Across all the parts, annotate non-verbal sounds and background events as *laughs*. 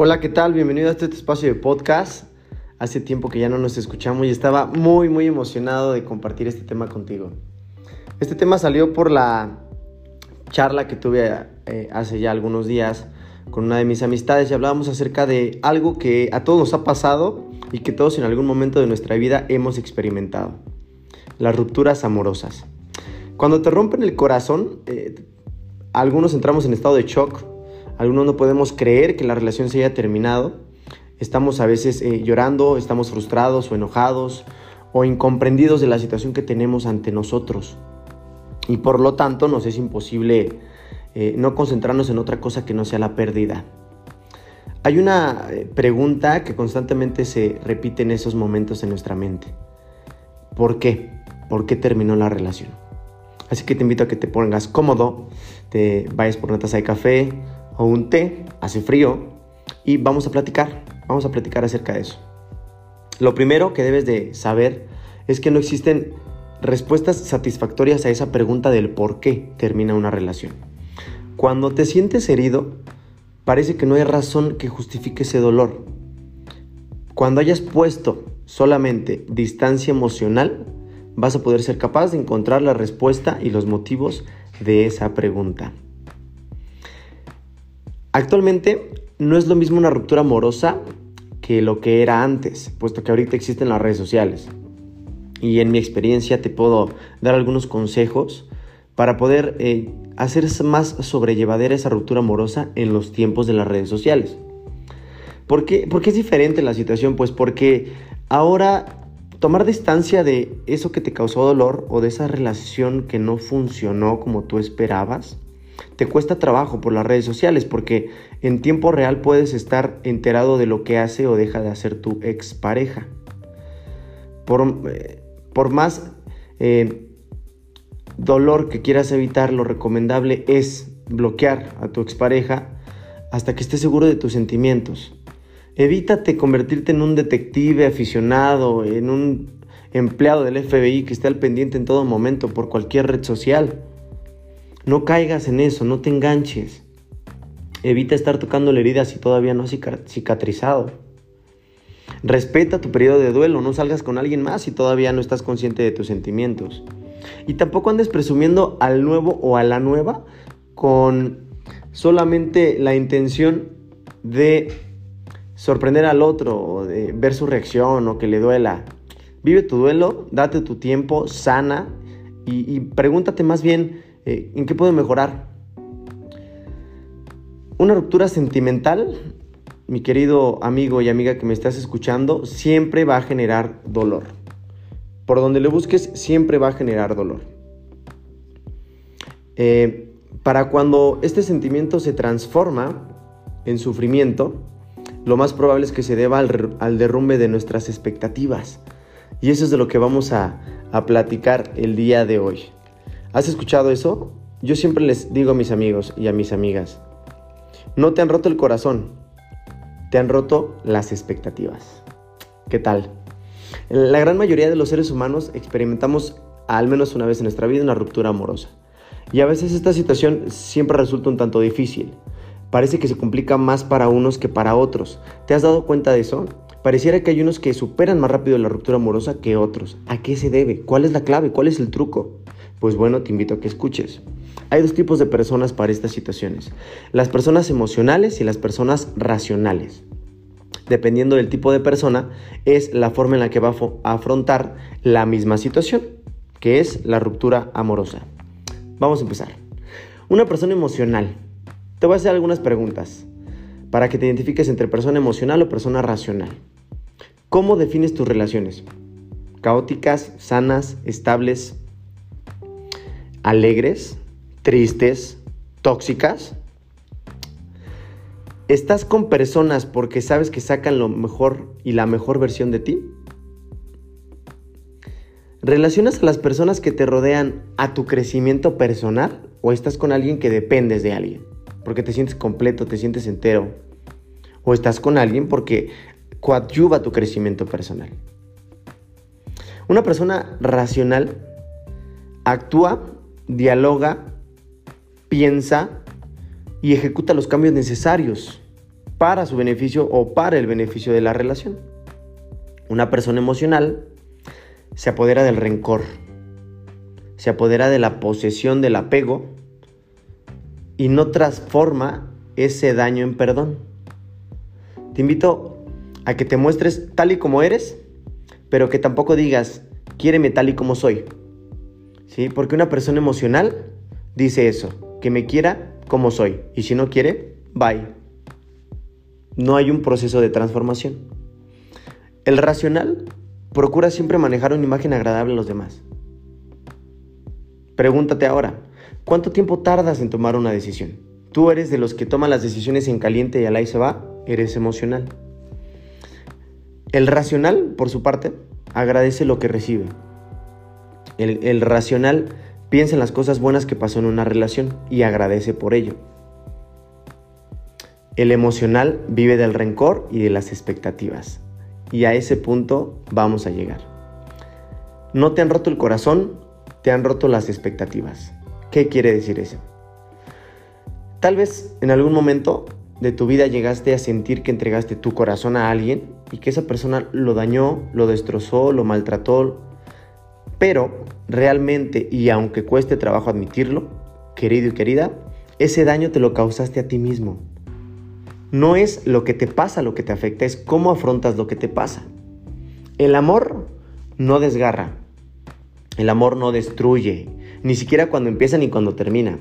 Hola, ¿qué tal? Bienvenido a este espacio de podcast. Hace tiempo que ya no nos escuchamos y estaba muy, muy emocionado de compartir este tema contigo. Este tema salió por la charla que tuve eh, hace ya algunos días con una de mis amistades y hablábamos acerca de algo que a todos nos ha pasado y que todos en algún momento de nuestra vida hemos experimentado. Las rupturas amorosas. Cuando te rompen el corazón, eh, algunos entramos en estado de shock, algunos no podemos creer que la relación se haya terminado, estamos a veces eh, llorando, estamos frustrados o enojados o incomprendidos de la situación que tenemos ante nosotros. Y por lo tanto nos es imposible eh, no concentrarnos en otra cosa que no sea la pérdida. Hay una pregunta que constantemente se repite en esos momentos en nuestra mente. ¿Por qué? ¿Por qué terminó la relación? Así que te invito a que te pongas cómodo, te vayas por una taza de café o un té, hace frío, y vamos a platicar, vamos a platicar acerca de eso. Lo primero que debes de saber es que no existen respuestas satisfactorias a esa pregunta del por qué termina una relación. Cuando te sientes herido, parece que no hay razón que justifique ese dolor. Cuando hayas puesto solamente distancia emocional, vas a poder ser capaz de encontrar la respuesta y los motivos de esa pregunta. Actualmente no es lo mismo una ruptura amorosa que lo que era antes, puesto que ahorita existen las redes sociales. Y en mi experiencia te puedo dar algunos consejos para poder eh, hacer más sobrellevadera esa ruptura amorosa en los tiempos de las redes sociales. ¿Por qué, ¿Por qué es diferente la situación? Pues porque ahora tomar distancia de eso que te causó dolor o de esa relación que no funcionó como tú esperabas, te cuesta trabajo por las redes sociales porque en tiempo real puedes estar enterado de lo que hace o deja de hacer tu expareja. Por, eh, por más eh, dolor que quieras evitar, lo recomendable es bloquear a tu expareja hasta que estés seguro de tus sentimientos. Evítate convertirte en un detective aficionado, en un empleado del FBI que esté al pendiente en todo momento por cualquier red social. No caigas en eso, no te enganches. Evita estar tocando la herida si todavía no has cicatrizado. Respeta tu periodo de duelo, no salgas con alguien más si todavía no estás consciente de tus sentimientos. Y tampoco andes presumiendo al nuevo o a la nueva con solamente la intención de sorprender al otro, de ver su reacción o que le duela. Vive tu duelo, date tu tiempo, sana y, pregúntate más bien eh, en qué puedo mejorar. Una ruptura sentimental, mi querido amigo y amiga que me estás escuchando, siempre va a generar dolor. Por donde le busques, siempre va a generar dolor. Eh, para cuando este sentimiento se transforma en sufrimiento, lo más probable es que se deba al, derrumbe de nuestras expectativas. Y eso es de lo que vamos a, a platicar el día de hoy. ¿Has escuchado eso? Yo siempre les digo a mis amigos y a mis amigas, no te han roto el corazón, te han roto las expectativas. ¿Qué tal? La gran mayoría de los seres humanos experimentamos al menos una vez en nuestra vida una ruptura amorosa. Y a veces esta situación siempre resulta un tanto difícil parece que se complica más para unos que para otros. ¿Te has dado cuenta de eso? Pareciera que hay unos que superan más rápido la ruptura amorosa que otros. ¿A qué se debe? ¿Cuál es la clave? ¿Cuál es el truco? Pues bueno, te invito a que escuches. Hay dos tipos de personas para estas situaciones. Las personas emocionales y las personas racionales. Dependiendo del tipo de persona, es la forma en la que va a afrontar la misma situación, que es la ruptura amorosa. Vamos a empezar. Una persona emocional te voy a hacer algunas preguntas para que te identifiques entre persona emocional o persona racional. ¿Cómo defines tus relaciones? ¿Caóticas, sanas, estables, alegres, tristes, tóxicas? ¿Estás con personas porque sabes que sacan lo mejor y la mejor versión de ti? ¿Relacionas a las personas que te rodean a tu crecimiento personal o estás con alguien que dependes de alguien? porque te sientes completo, te sientes entero. O estás con alguien porque coadyuva tu crecimiento personal. Una persona racional actúa, dialoga, piensa y ejecuta los cambios necesarios para su beneficio o para el beneficio de la relación. Una persona emocional se apodera del rencor, se apodera de la posesión del apego y no transforma ese daño en perdón. Te invito a que te muestres tal y como eres, pero que tampoco digas, quiéreme tal y como soy. ¿Sí? Porque una persona emocional dice eso, que me quiera como soy. Y si no quiere, bye. No hay un proceso de transformación. El racional procura siempre manejar una imagen agradable a los demás. Pregúntate ahora, ¿cuánto tiempo tardas en tomar una decisión? ¿Tú eres de los que toman las decisiones en caliente y al ahí se va? Eres emocional. El racional, por su parte, agradece lo que recibe. El, racional piensa en las cosas buenas que pasó en una relación y agradece por ello. El emocional vive del rencor y de las expectativas. Y a ese punto vamos a llegar. No te han roto el corazón, te han roto las expectativas. ¿Qué quiere decir eso? Tal vez en algún momento de tu vida llegaste a sentir que entregaste tu corazón a alguien y que esa persona lo dañó, lo destrozó, lo maltrató, pero realmente, y aunque cueste trabajo admitirlo, querido y querida, ese daño te lo causaste a ti mismo. No es lo que te pasa lo que te afecta, es cómo afrontas lo que te pasa. El amor no desgarra, el amor no destruye, ni siquiera cuando empieza ni cuando termina.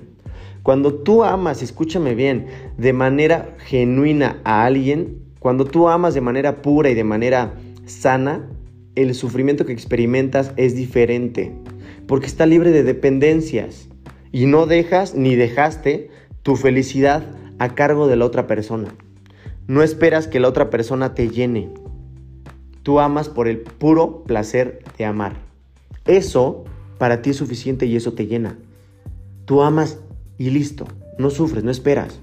Cuando tú amas, escúchame bien, de manera genuina a alguien, cuando tú amas de manera pura y de manera sana, el sufrimiento que experimentas es diferente, porque está libre de dependencias y no dejas ni dejaste tu felicidad a cargo de la otra persona. No esperas que la otra persona te llene. Tú amas por el puro placer de amar. Eso para ti es suficiente y eso te llena. Tú amas y listo. No sufres, no esperas.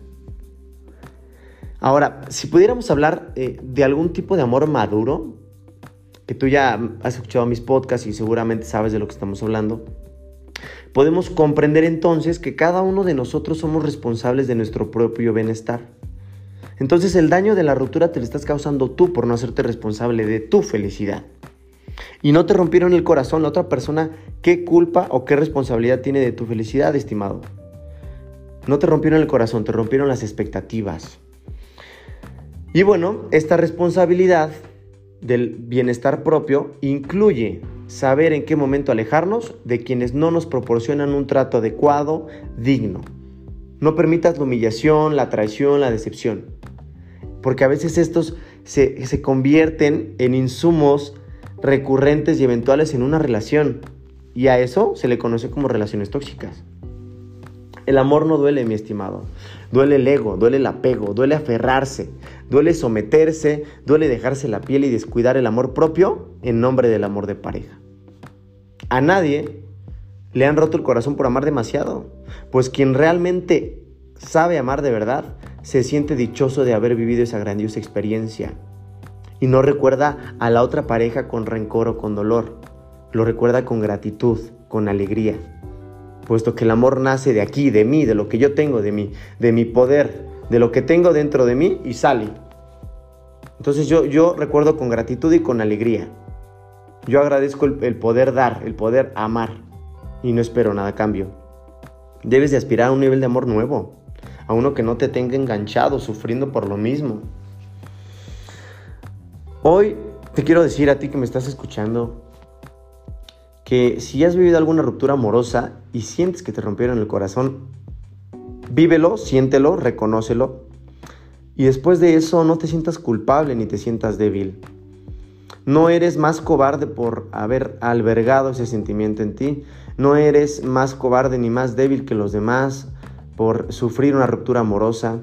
Ahora, si pudiéramos hablar eh, de algún tipo de amor maduro, que tú ya has escuchado mis podcasts y seguramente sabes de lo que estamos hablando, podemos comprender entonces que cada uno de nosotros somos responsables de nuestro propio bienestar. Entonces el daño de la ruptura te lo estás causando tú por no hacerte responsable de tu felicidad. Y no te rompieron el corazón la otra persona, ¿qué culpa o qué responsabilidad tiene de tu felicidad, estimado? No te rompieron el corazón, te rompieron las expectativas. Y bueno, esta responsabilidad del bienestar propio incluye saber en qué momento alejarnos de quienes no nos proporcionan un trato adecuado, digno. No permitas la humillación, la traición, la decepción, porque a veces estos se, se convierten en insumos recurrentes y eventuales en una relación, y a eso se le conoce como relaciones tóxicas. El amor no duele, mi estimado. Duele el ego, duele el apego, duele aferrarse, duele someterse, duele dejarse la piel y descuidar el amor propio en nombre del amor de pareja. A nadie le han roto el corazón por amar demasiado, pues quien realmente sabe amar de verdad se siente dichoso de haber vivido esa grandiosa experiencia. Y no recuerda a la otra pareja con rencor o con dolor, lo recuerda con gratitud, con alegría. Puesto que el amor nace de aquí, de mí, de lo que yo tengo, de mí, de mi poder, de lo que tengo dentro de mí y sale. Entonces yo, yo recuerdo con gratitud y con alegría. Yo agradezco el, poder dar, el poder amar y no espero nada a cambio. Debes de aspirar a un nivel de amor nuevo, a uno que no te tenga enganchado, sufriendo por lo mismo. Hoy te quiero decir a ti que me estás escuchando, que si has vivido alguna ruptura amorosa y sientes que te rompieron el corazón, vívelo, siéntelo, reconócelo. Y después de eso no te sientas culpable ni te sientas débil. No eres más cobarde por haber albergado ese sentimiento en ti. No eres más cobarde ni más débil que los demás por sufrir una ruptura amorosa.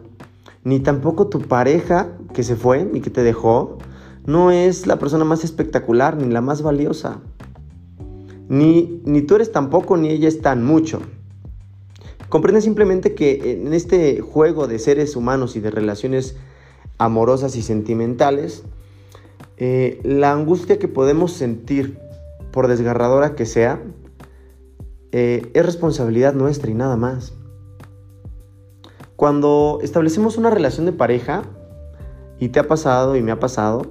Ni tampoco tu pareja que se fue y que te dejó no es la persona más espectacular ni la más valiosa. Ni, ni tú eres tampoco, ni ella es tan mucho. Comprende simplemente que en este juego de seres humanos y de relaciones amorosas y sentimentales, eh, la angustia que podemos sentir, por desgarradora que sea, eh, es responsabilidad nuestra y nada más. Cuando establecemos una relación de pareja, y te ha pasado y me ha pasado,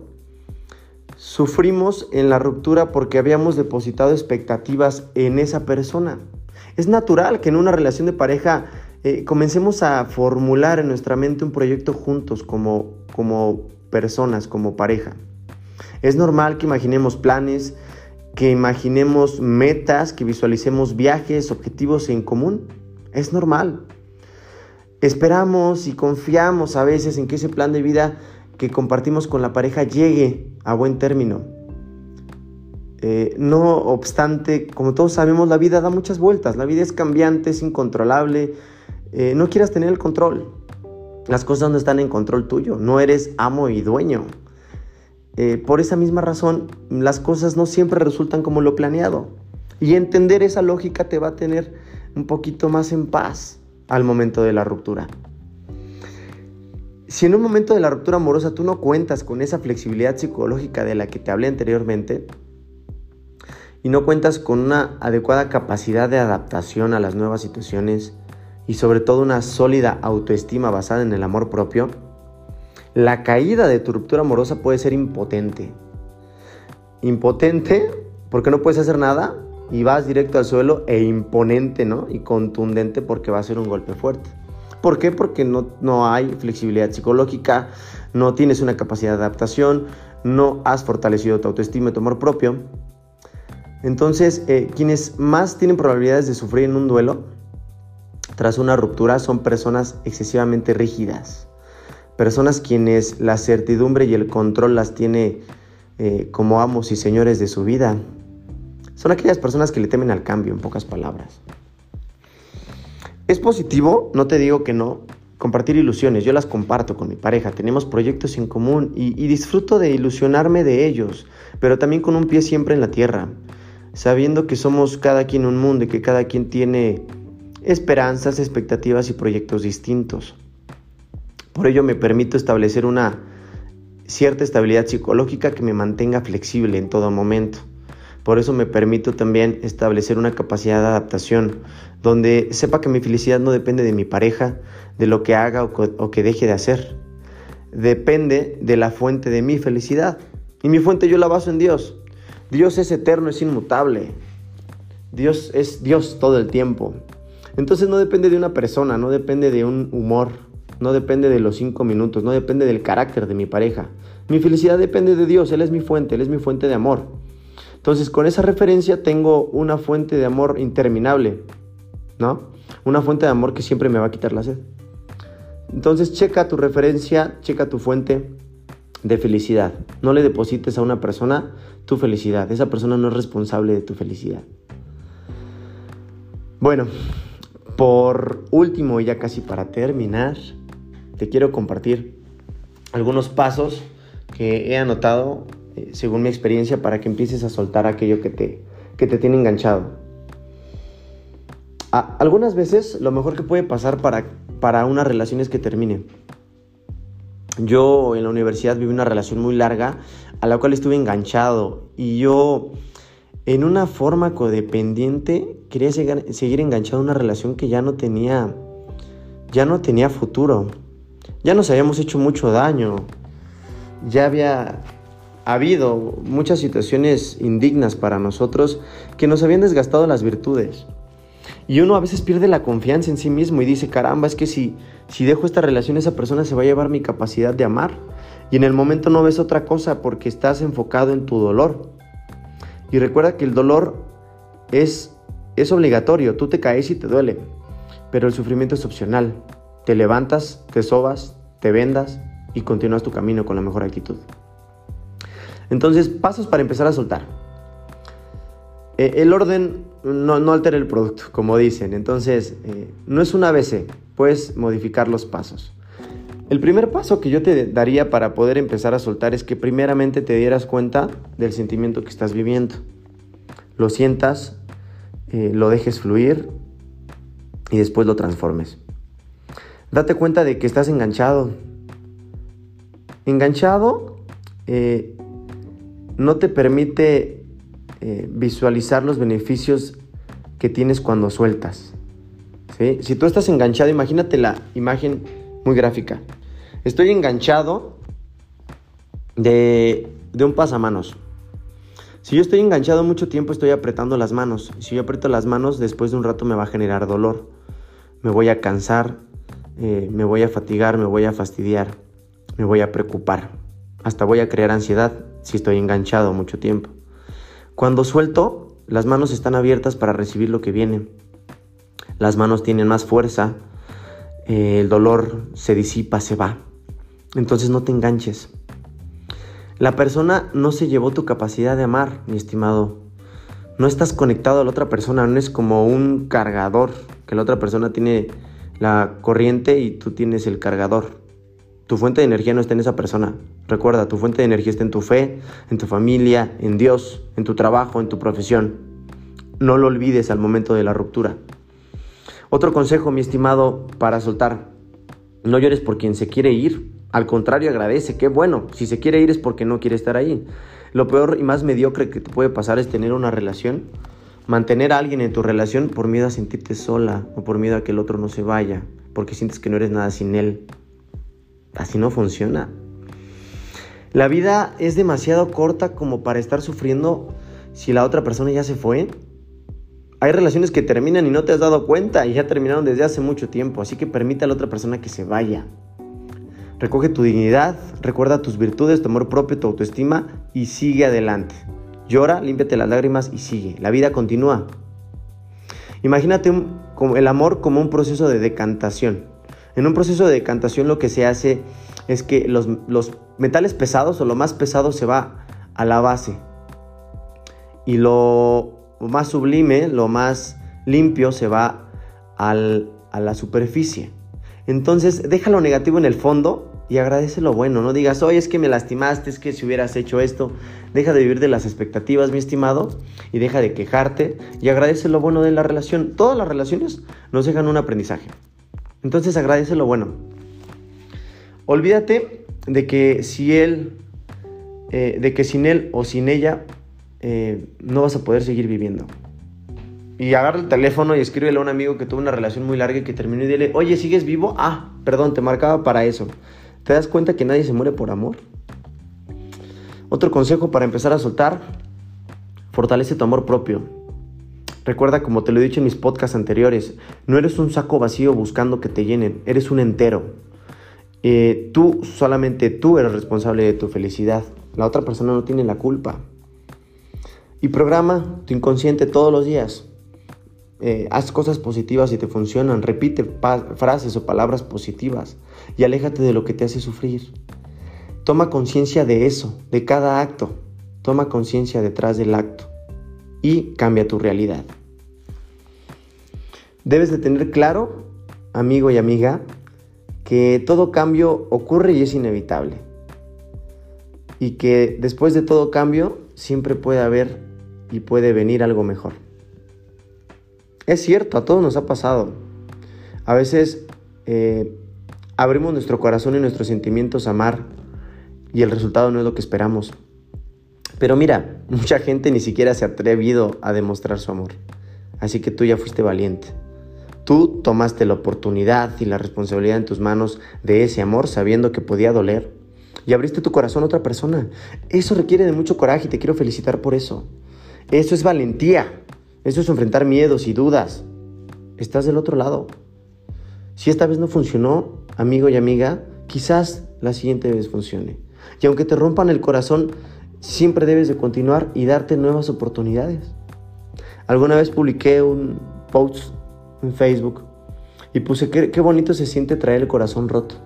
sufrimos en la ruptura porque habíamos depositado expectativas en esa persona. Es natural que en una relación de pareja eh, comencemos a formular en nuestra mente un proyecto juntos como, como personas, como pareja. Es normal que imaginemos planes, que imaginemos metas, que visualicemos viajes, objetivos en común. Es normal. Esperamos y confiamos a veces en que ese plan de vida que compartimos con la pareja llegue a buen término. Eh, no obstante, como todos sabemos, la vida da muchas vueltas, la vida es cambiante, es incontrolable. Eh, no quieras tener el control. Las cosas no están en control tuyo, no eres amo y dueño. Eh, por esa misma razón, las cosas no siempre resultan como lo planeado. Y entender esa lógica te va a tener un poquito más en paz al momento de la ruptura. Si en un momento de la ruptura amorosa tú no cuentas con esa flexibilidad psicológica de la que te hablé anteriormente, y no cuentas con una adecuada capacidad de adaptación a las nuevas situaciones y sobre todo una sólida autoestima basada en el amor propio, la caída de tu ruptura amorosa puede ser impotente. Impotente porque no puedes hacer nada y vas directo al suelo e imponente, ¿no? Y contundente porque va a ser un golpe fuerte. ¿Por qué? Porque no, no hay flexibilidad psicológica, no tienes una capacidad de adaptación, no has fortalecido tu autoestima y tu amor propio. Entonces, eh, quienes más tienen probabilidades de sufrir en un duelo tras una ruptura son personas excesivamente rígidas, personas quienes la certidumbre y el control las tiene eh, como amos y señores de su vida, son aquellas personas que le temen al cambio, en pocas palabras. Es positivo, no te digo que no, compartir ilusiones. Yo las comparto con mi pareja, tenemos proyectos en común y, y, disfruto de ilusionarme de ellos, pero también con un pie siempre en la tierra, sabiendo que somos cada quien un mundo y que cada quien tiene esperanzas, expectativas y proyectos distintos. Por ello me permito establecer una cierta estabilidad psicológica que me mantenga flexible en todo momento. Por eso me permito también establecer una capacidad de adaptación, donde sepa que mi felicidad no depende de mi pareja, de lo que haga o, que deje de hacer. Depende de la fuente de mi felicidad. Y mi fuente yo la baso en Dios. Dios es eterno, es inmutable. Dios es Dios todo el tiempo. Entonces no depende de una persona, no depende de un humor, no depende de los cinco minutos, no depende del carácter de mi pareja. Mi felicidad depende de Dios, Él es mi fuente, Él es mi fuente de amor. Entonces, con esa referencia tengo una fuente de amor interminable, ¿no? Una fuente de amor que siempre me va a quitar la sed. Entonces, checa tu referencia, checa tu fuente de felicidad. No le deposites a una persona tu felicidad. Esa persona no es responsable de tu felicidad. Bueno, por último, y ya casi para terminar, te quiero compartir algunos pasos que he anotado eh, según mi experiencia, para que empieces a soltar aquello que te, que te tiene enganchado. algunas veces lo mejor que puede pasar para, para una relación es que termine. Yo en la universidad viví una relación muy larga a la cual estuve enganchado y yo en una forma codependiente quería seguir enganchado a una relación que ya no tenía ya no tenía futuro. Ya nos habíamos hecho mucho daño. Ya había ha habido muchas situaciones indignas para nosotros que nos habían desgastado las virtudes. Y uno a veces pierde la confianza en sí mismo y dice, caramba, es que si, si dejo esta relación, esa persona se va a llevar mi capacidad de amar. Y en el momento no ves otra cosa porque estás enfocado en tu dolor. Y recuerda que el dolor es, es obligatorio, tú te caes y te duele, pero el sufrimiento es opcional. Te levantas, te sobas, te vendas y continúas tu camino con la mejor actitud. Entonces, pasos para empezar a soltar. Eh, el orden no, no, altera el producto, como dicen. Entonces, eh, no es un ABC, puedes modificar los pasos. El primer paso que yo te daría para poder empezar a soltar es que primeramente te dieras cuenta del sentimiento que estás viviendo. Lo sientas, eh, lo dejes fluir y después lo transformes. Date cuenta de que estás enganchado. Enganchado no te permite eh, visualizar los beneficios que tienes cuando sueltas. Si tú estás enganchado, imagínate la imagen muy gráfica. Estoy enganchado de, de un pasamanos. Si yo estoy enganchado mucho tiempo, estoy apretando las manos. Si yo aprieto las manos, después de un rato me va a generar dolor. Me voy a cansar, eh, me voy a fatigar, me voy a fastidiar, me voy a preocupar. Hasta voy a crear ansiedad si estoy enganchado mucho tiempo. Cuando suelto, las manos están abiertas para recibir lo que viene. Las manos tienen más fuerza, eh, el dolor se disipa, se va. Entonces no te enganches. La persona no se llevó tu capacidad de amar, mi estimado. No estás conectado a la otra persona, no es como un cargador, que la otra persona tiene la corriente y tú tienes el cargador. Tu fuente de energía no está en esa persona. Recuerda, tu fuente de energía está en tu fe, en tu familia, en Dios, en tu trabajo, en tu profesión. No lo olvides al momento de la ruptura. Otro consejo, mi estimado, para soltar. No llores por quien se quiere ir. Al contrario, agradece, qué bueno. Si se quiere ir es porque no quiere estar ahí. Lo peor y más mediocre que te puede pasar es tener una relación, mantener a alguien en tu relación por miedo a sentirte sola o por miedo a que el otro no se vaya, porque sientes que no eres nada sin él. Así no funciona. La vida es demasiado corta como para estar sufriendo si la otra persona ya se fue. Hay relaciones que terminan y no te has dado cuenta y ya terminaron desde hace mucho tiempo, así que permite a la otra persona que se vaya. Recoge tu dignidad, recuerda tus virtudes, tu amor propio, tu autoestima y sigue adelante. Llora, límpiate las lágrimas y sigue. La vida continúa. Imagínate el amor como un proceso de decantación. En un proceso de decantación lo que se hace es que los, metales pesados o lo más pesado se va a la base. Y lo más sublime, lo más limpio se va a la superficie. Entonces deja lo negativo en el fondo y agradece lo bueno. No digas, oye, es que me lastimaste, es que si hubieras hecho esto. Deja de vivir de las expectativas, mi estimado, y deja de quejarte y agradece lo bueno de la relación. Todas las relaciones nos dejan un aprendizaje. Entonces agradece lo bueno. Olvídate de que si él, eh, de que sin él o sin ella eh, no vas a poder seguir viviendo. Y agarra el teléfono y escríbele a un amigo que tuvo una relación muy larga y que terminó y dile, oye, ¿sigues vivo? Ah, perdón, te marcaba para eso. ¿Te das cuenta que nadie se muere por amor? Otro consejo para empezar a soltar, fortalece tu amor propio. Recuerda, como te lo he dicho en mis podcasts anteriores, no eres un saco vacío buscando que te llenen, eres un entero. Eh, tú, solamente tú eres responsable de tu felicidad. La otra persona no tiene la culpa. Y programa tu inconsciente todos los días. Eh, haz cosas positivas y te funcionan. Repite frases o palabras positivas y aléjate de lo que te hace sufrir. Toma conciencia de eso, de cada acto. Toma conciencia detrás del acto y cambia tu realidad. Debes de tener claro, amigo y amiga, que todo cambio ocurre y es inevitable. Y que después de todo cambio siempre puede haber y puede venir algo mejor. Es cierto, a todos nos ha pasado. A veces eh, abrimos nuestro corazón y nuestros sentimientos a amar y el resultado no es lo que esperamos. Pero mira, *laughs* mucha gente ni siquiera se ha atrevido a demostrar su amor. Así que tú ya fuiste valiente. Tú tomaste la oportunidad y la responsabilidad en tus manos de ese amor sabiendo que podía doler. Y abriste tu corazón a otra persona. Eso requiere de mucho coraje y te quiero felicitar por eso. Eso es valentía. Eso es enfrentar miedos y dudas. Estás del otro lado. Si esta vez no funcionó, amigo y amiga, quizás la siguiente vez funcione. Y aunque te rompan el corazón, siempre debes de continuar y darte nuevas oportunidades. Alguna vez publiqué un post en Facebook y puse qué, qué bonito se siente traer el corazón roto,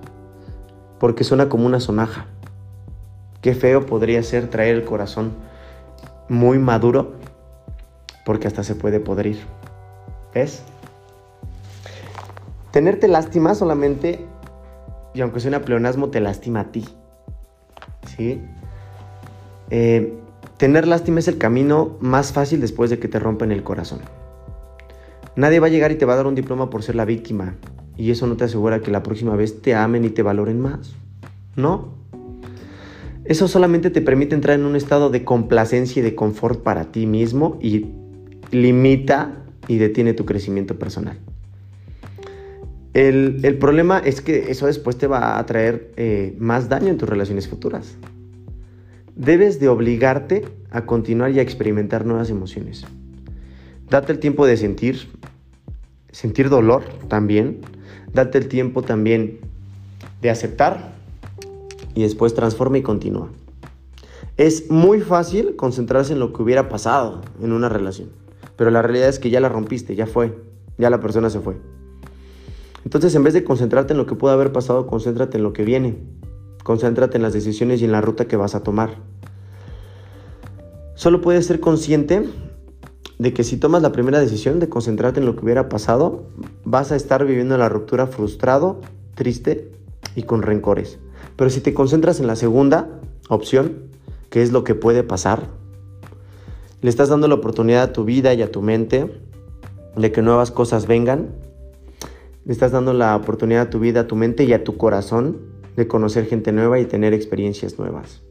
porque suena como una sonaja. Qué feo podría ser traer el corazón muy maduro, porque hasta se puede podrir. ¿Ves? Tenerte lástima solamente, y aunque sea un pleonasmo, te lastima a ti. ¿Sí? Eh, tener lástima es el camino más fácil después de que te rompen el corazón. Nadie va a llegar y te va a dar un diploma por ser la víctima. Y eso no te asegura que la próxima vez te amen y te valoren más. ¿No? Eso solamente te permite entrar en un estado de complacencia y de confort para ti mismo y limita y detiene tu crecimiento personal. El, problema es que eso después te va a traer eh, más daño en tus relaciones futuras. debes de obligarte a continuar y a experimentar nuevas emociones. Date el tiempo de sentir, sentir dolor también. Date el tiempo también de aceptar y después transforma y continúa. Es muy fácil concentrarse en lo que hubiera pasado en una relación, pero la realidad es que ya la rompiste, ya fue, ya la persona se fue. Entonces, en vez de concentrarte en lo que pudo haber pasado, concéntrate en lo que viene. Concéntrate en las decisiones y en la ruta que vas a tomar. Solo puedes ser consciente de que si tomas la primera decisión de concentrarte en lo que hubiera pasado, vas a estar viviendo la ruptura frustrado, triste y con rencores. Pero si te concentras en la segunda opción, qué es lo que puede pasar. Le estás dando la oportunidad a tu vida y a tu mente de que nuevas cosas vengan. Le estás dando la oportunidad a tu vida, a tu mente y a tu corazón de conocer gente nueva y tener experiencias nuevas.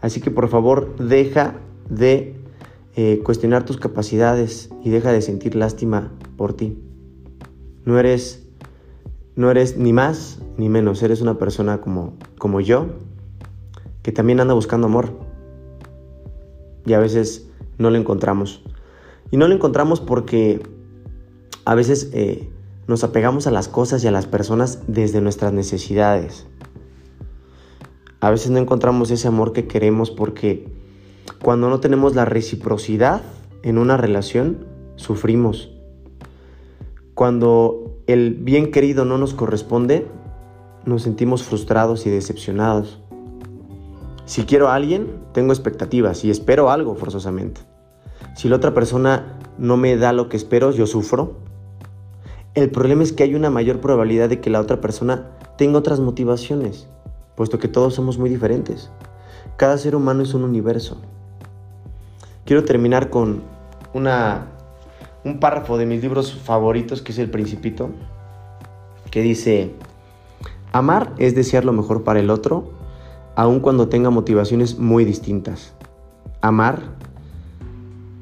Así que por favor deja de eh, cuestionar tus capacidades y deja de sentir lástima por ti. No eres, no eres ni más ni menos, eres una persona como, como yo que también anda buscando amor. Y a veces no lo encontramos. Y no lo encontramos porque a veces eh, nos apegamos a las cosas y a las personas desde nuestras necesidades. A veces no encontramos ese amor que queremos porque cuando no tenemos la reciprocidad en una relación, sufrimos. Cuando el bien querido no nos corresponde, nos sentimos frustrados y decepcionados. Si quiero a alguien, tengo expectativas y espero algo forzosamente. Si la otra persona no me da lo que espero, yo sufro. El problema es que hay una mayor probabilidad de que la otra persona tenga otras motivaciones, puesto que todos somos muy diferentes. Cada ser humano es un universo. Quiero terminar con una, un párrafo de mis libros favoritos, que es El Principito, que dice, amar es desear lo mejor para el otro aun cuando tenga motivaciones muy distintas. Amar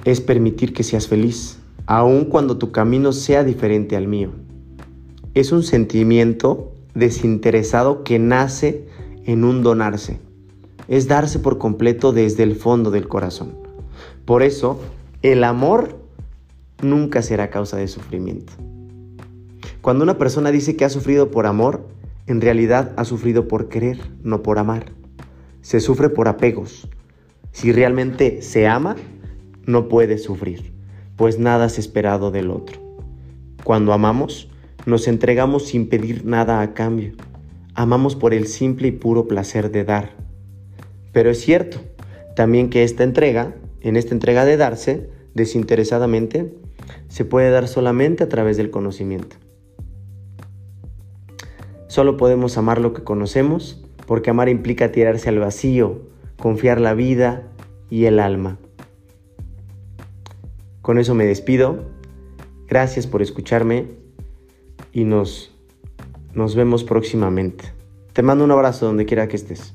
es permitir que seas feliz, aun cuando tu camino sea diferente al mío. Es un sentimiento desinteresado que nace en un donarse. Es darse por completo desde el fondo del corazón. Por eso, el amor nunca será causa de sufrimiento. Cuando una persona dice que ha sufrido por amor, en realidad ha sufrido por querer, no por amar se sufre por apegos. Si realmente se ama, no puede sufrir, pues nada es esperado del otro. Cuando amamos, nos entregamos sin pedir nada a cambio. Amamos por el simple y puro placer de dar. Pero es cierto también que esta entrega, en esta entrega de darse desinteresadamente, se puede dar solamente a través del conocimiento. Solo podemos amar lo que conocemos porque amar implica tirarse al vacío, confiar la vida y el alma. Con eso me despido. Gracias por escucharme y nos, nos vemos próximamente. Te mando un abrazo donde quiera que estés.